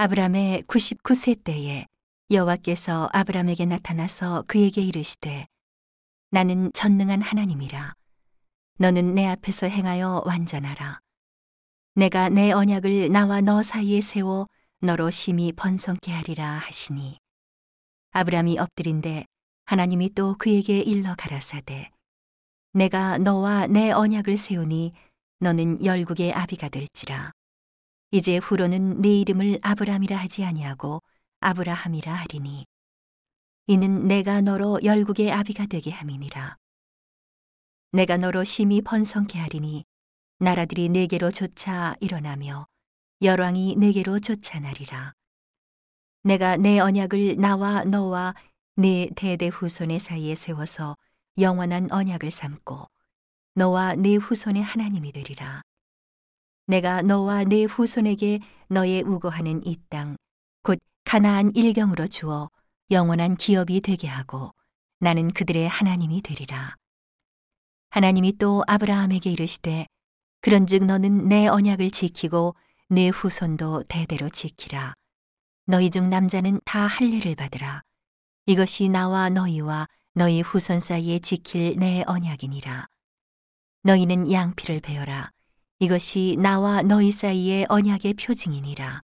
아브람의 99세 때에 여호와께서 아브람에게 나타나서 그에게 이르시되 나는 전능한 하나님이라. 너는 내 앞에서 행하여 완전하라. 내가 내 언약을 나와 너 사이에 세워 너로 심히 번성케 하리라 하시니. 아브람이 엎드린데 하나님이 또 그에게 일러 가라사대 내가 너와 내 언약을 세우니 너는 열국의 아비가 될지라 이제 후로는 네 이름을 아브람이라 하지 아니하고 아브라함이라 하리니. 이는 내가 너로 열국의 아비가 되게 함이니라. 내가 너로 심히 번성케 하리니 나라들이 네게로 쫓아 일어나며 열왕이 네게로 쫓아나리라. 내가 내 언약을 나와 너와 네 대대 후손의 사이에 세워서 영원한 언약을 삼고 너와 네 후손의 하나님이 되리라 내가 너와 네 후손에게 너의 우고하는 이 땅, 곧 가나안 일경으로 주어 영원한 기업이 되게 하고 나는 그들의 하나님이 되리라. 하나님이 또 아브라함에게 이르시되 그런즉 너는 내 언약을 지키고 내 후손도 대대로 지키라. 너희 중 남자는 다 할례를 받으라. 이것이 나와 너희와 너희 후손 사이에 지킬 내 언약이니라. 너희는 양피를 베어라. 이것이 나와 너희 사이의 언약의 표징이니라.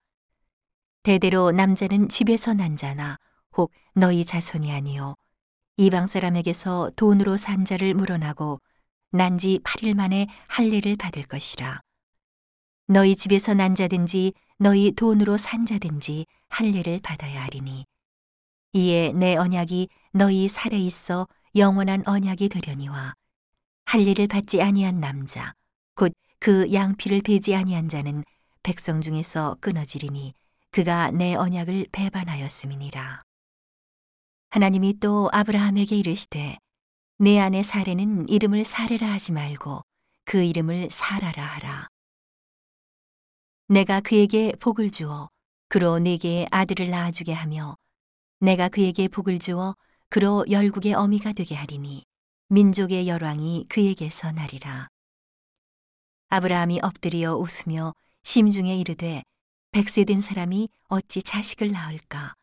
대대로 남자는 집에서 난 자나 혹 너희 자손이 아니요 이방 사람에게서 돈으로 산 자를 물어나고 난 지 8일 만에 할례를 받을 것이라. 너희 집에서 난 자든지 너희 돈으로 산 자든지 할례를 받아야 하리니 이에 내 언약이 너희 살에 있어 영원한 언약이 되려니와 할례를 받지 아니한 남자 곧 그 양피를 베지 아니한 자는 백성 중에서 끊어지리니 그가 내 언약을 배반하였음이니라 하나님이 또 아브라함에게 이르시되 내 안에 사례는 이름을 사례라 하지 말고 그 이름을 사라라 하라 내가 그에게 복을 주어 그로 네게 아들을 낳아주게 하며 내가 그에게 복을 주어 그로 열국의 어미가 되게 하리니 민족의 열왕이 그에게서 나리라. 아브라함이 엎드리어 웃으며 심중에 이르되 백세 된 사람이 어찌 자식을 낳을까?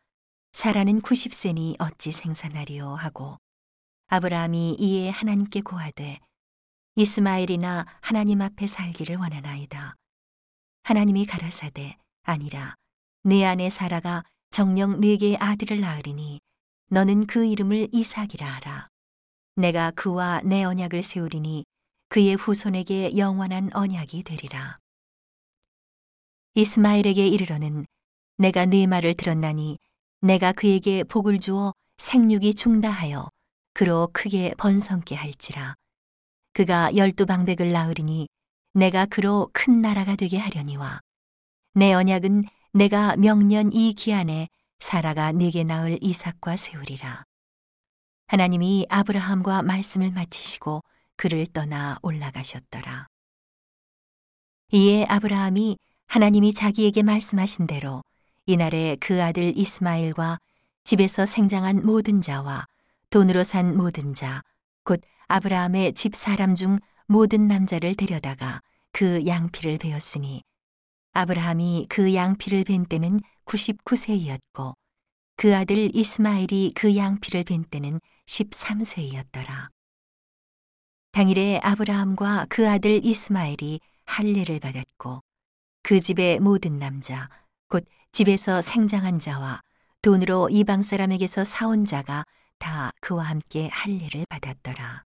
사라는 90세니 어찌 생산하리요 하고 아브라함이 이에 하나님께 고하되 이스마엘이나 하나님 앞에 살기를 원하나이다. 하나님이 가라사대 아니라 내 안에 사라가 정령 네게 아들을 낳으리니 너는 그 이름을 이삭이라 하라. 내가 그와 내 언약을 세우리니 그의 후손에게 영원한 언약이 되리라. 이스마엘에게 이르러는 내가 네 말을 들었나니 내가 그에게 복을 주어 생육이 중다하여 그로 크게 번성케 할지라. 그가 열두 방백을 낳으리니 내가 그로 큰 나라가 되게 하려니와 내 언약은 내가 명년 이 기한에 사라가 네게 낳을 이삭과 세우리라. 하나님이 아브라함과 말씀을 마치시고 그를 떠나 올라가셨더라. 이에 아브라함이 하나님이 자기에게 말씀하신 대로 이날에 그 아들 이스마엘과 집에서 생장한 모든 자와 돈으로 산 모든 자, 곧 아브라함의 집 사람 중 모든 남자를 데려다가 그 양피를 베었으니 아브라함이 그 양피를 벤 때는 99세이었고 그 아들 이스마엘이 그 양피를 벤 때는 13세이었더라. 당일에 아브라함과 그 아들 이스마엘이 할례를 받았고 그 집의 모든 남자 곧 집에서 생장한 자와 돈으로 이방 사람에게서 사온 자가 다 그와 함께 할례를 받았더라.